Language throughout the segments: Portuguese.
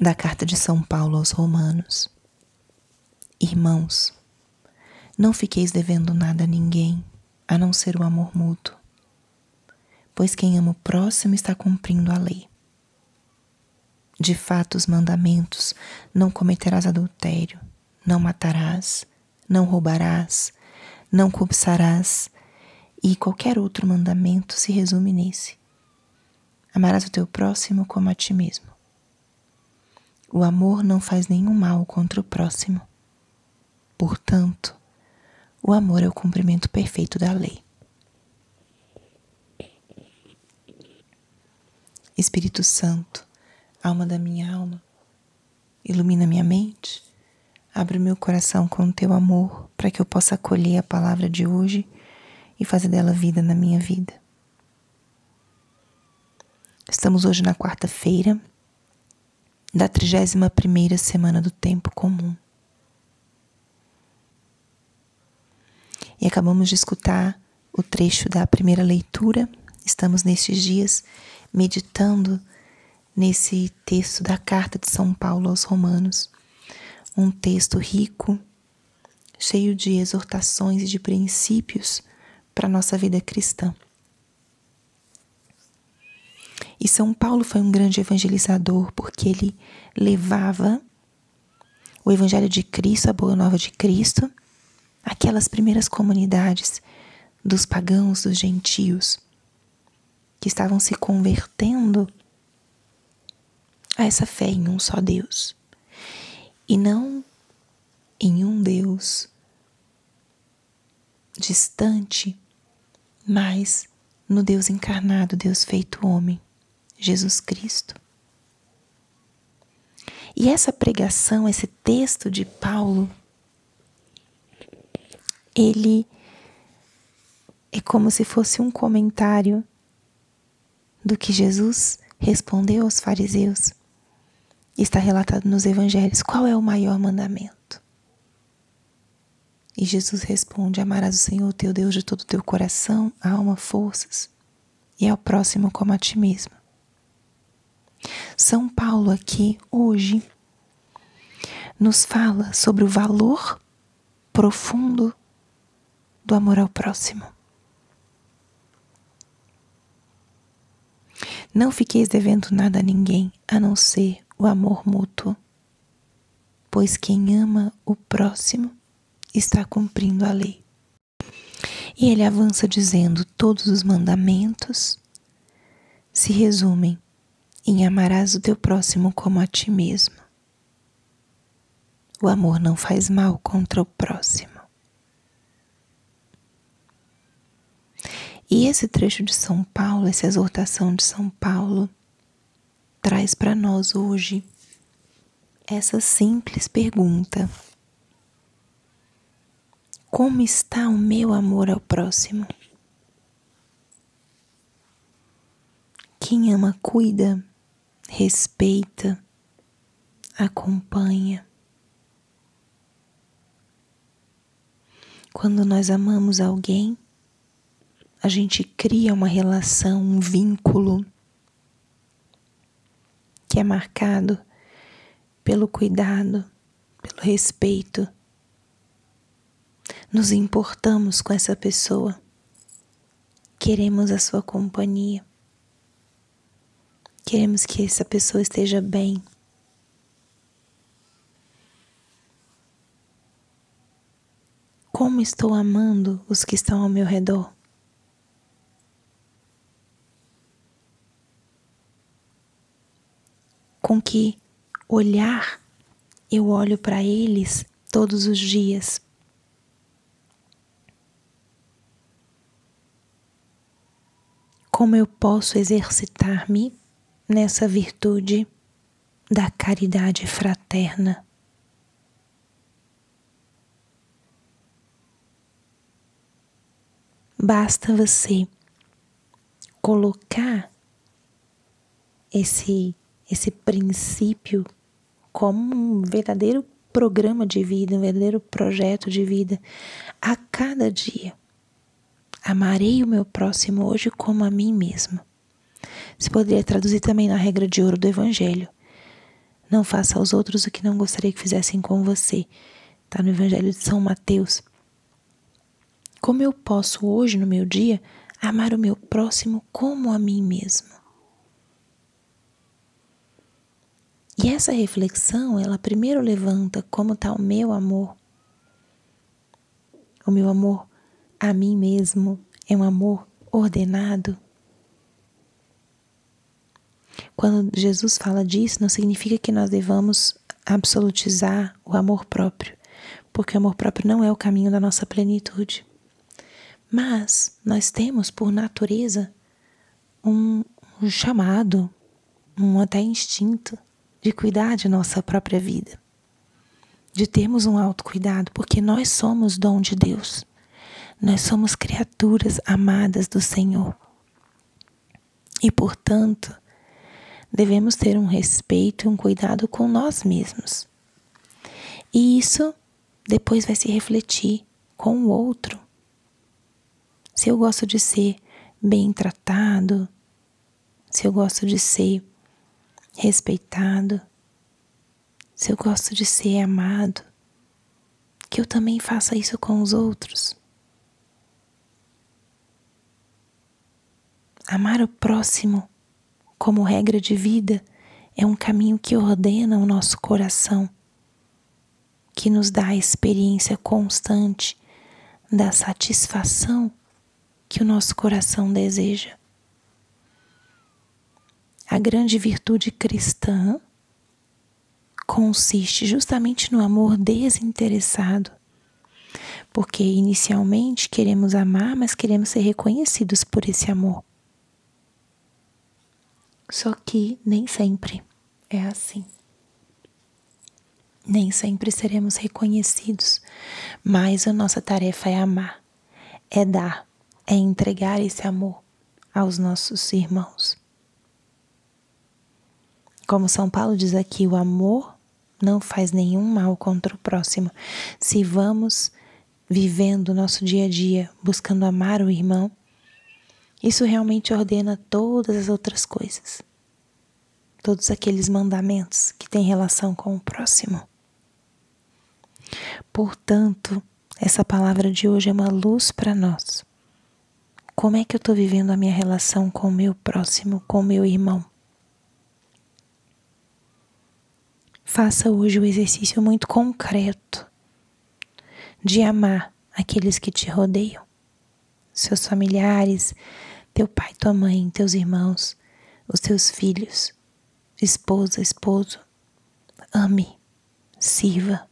da carta de São Paulo aos Romanos. Irmãos, não fiqueis devendo nada a ninguém, a não ser o amor mútuo, pois quem ama o próximo está cumprindo a lei. De fato, os mandamentos: não cometerás adultério, não matarás, não roubarás, não cobiçarás, e qualquer outro mandamento se resume nesse: amarás o teu próximo como a ti mesmo. O amor não faz nenhum mal contra o próximo. Portanto, o amor é o cumprimento perfeito da lei. Espírito Santo, alma da minha alma, ilumina minha mente, abre meu coração com o teu amor para que eu possa acolher a palavra de hoje e fazer dela vida na minha vida. Estamos hoje na quarta-feira da 31 primeira semana do tempo comum. E acabamos de escutar o trecho da primeira leitura. Estamos nestes dias meditando nesse texto da carta de São Paulo aos Romanos. Um texto rico, cheio de exortações e de princípios para a nossa vida cristã. E São Paulo foi um grande evangelizador porque ele levava o Evangelho de Cristo, a Boa Nova de Cristo, aquelas primeiras comunidades dos pagãos, dos gentios, que estavam se convertendo a essa fé em um só Deus. E não em um Deus distante, mas no Deus encarnado, Deus feito homem. Jesus Cristo. E essa pregação, esse texto de Paulo, ele é como se fosse um comentário do que Jesus respondeu aos fariseus. Está relatado nos evangelhos. Qual é o maior mandamento? E Jesus responde: Amarás o Senhor teu Deus de todo o teu coração, alma, forças, e ao próximo como a ti mesmo. São Paulo aqui hoje nos fala sobre o valor profundo do amor ao próximo. Não fiqueis devendo nada a ninguém a não ser o amor mútuo, pois quem ama o próximo está cumprindo a lei. E ele avança dizendo: todos os mandamentos se resumem em amarás o teu próximo como a ti mesmo. O amor não faz mal contra o próximo. E esse trecho de São Paulo, essa exortação de São Paulo, traz para nós hoje essa simples pergunta: Como está o meu amor ao próximo? Quem ama, cuida respeita, acompanha. Quando nós amamos alguém, a gente cria uma relação, um vínculo que é marcado pelo cuidado, pelo respeito. Nos importamos com essa pessoa, queremos a sua companhia. Queremos que essa pessoa esteja bem. Como estou amando os que estão ao meu redor? Com que olhar eu olho para eles todos os dias? Como eu posso exercitar-me nessa virtude da caridade fraterna. Basta você colocar esse esse princípio como um verdadeiro programa de vida, um verdadeiro projeto de vida a cada dia. Amarei o meu próximo hoje como a mim mesmo. Se poderia traduzir também na regra de ouro do Evangelho. Não faça aos outros o que não gostaria que fizessem com você. Está no Evangelho de São Mateus. Como eu posso hoje, no meu dia, amar o meu próximo como a mim mesmo? E essa reflexão, ela primeiro levanta como está o meu amor. O meu amor a mim mesmo é um amor ordenado. Quando Jesus fala disso, não significa que nós devamos absolutizar o amor próprio, porque o amor próprio não é o caminho da nossa plenitude. Mas nós temos, por natureza, um, um chamado, um até instinto de cuidar de nossa própria vida, de termos um autocuidado, porque nós somos dom de Deus, nós somos criaturas amadas do Senhor. E, portanto, devemos ter um respeito e um cuidado com nós mesmos. E isso depois vai se refletir com o outro se eu gosto de ser bem tratado, se eu gosto de ser respeitado, se eu gosto de ser amado, que eu também faça isso com os outros. Amar o próximo como regra de vida é um caminho que ordena o nosso coração, que nos dá a experiência constante da satisfação que o nosso coração deseja. A grande virtude cristã consiste justamente no amor desinteressado, porque inicialmente queremos amar, mas queremos ser reconhecidos por esse amor. Só que nem sempre é assim. Nem sempre seremos reconhecidos, mas a nossa tarefa é amar, é dar, é entregar esse amor aos nossos irmãos. Como São Paulo diz aqui, o amor não faz nenhum mal contra o próximo. Se vamos vivendo o nosso dia a dia buscando amar o irmão, isso realmente ordena todas as outras coisas, todos aqueles mandamentos que têm relação com o próximo. Portanto, essa palavra de hoje é uma luz para nós como é que eu estou vivendo a minha relação com o meu próximo, com o meu irmão? Faça hoje o exercício muito concreto de amar aqueles que te rodeiam, seus familiares, teu pai, tua mãe, teus irmãos, os teus filhos, esposa, esposo. Ame, sirva.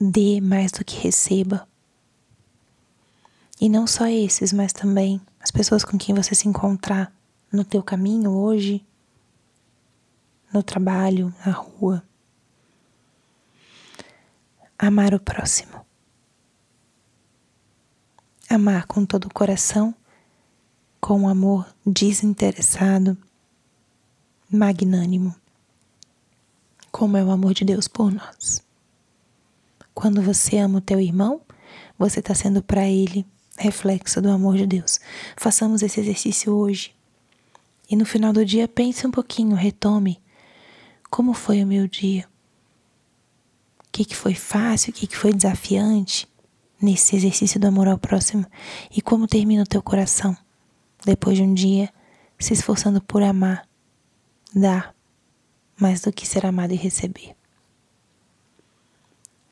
Dê mais do que receba. E não só esses, mas também as pessoas com quem você se encontrar no teu caminho hoje, no trabalho, na rua. Amar o próximo. Amar com todo o coração, com um amor desinteressado, magnânimo, como é o amor de Deus por nós. Quando você ama o teu irmão, você está sendo para ele reflexo do amor de Deus. Façamos esse exercício hoje. E no final do dia, pense um pouquinho, retome. Como foi o meu dia? O que, que foi fácil, o que, que foi desafiante nesse exercício do amor ao próximo? E como termina o teu coração depois de um dia se esforçando por amar, dar, mais do que ser amado e receber.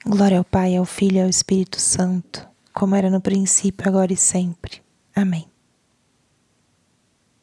Glória ao Pai, ao Filho e ao Espírito Santo como era no princípio, agora e sempre. Amém.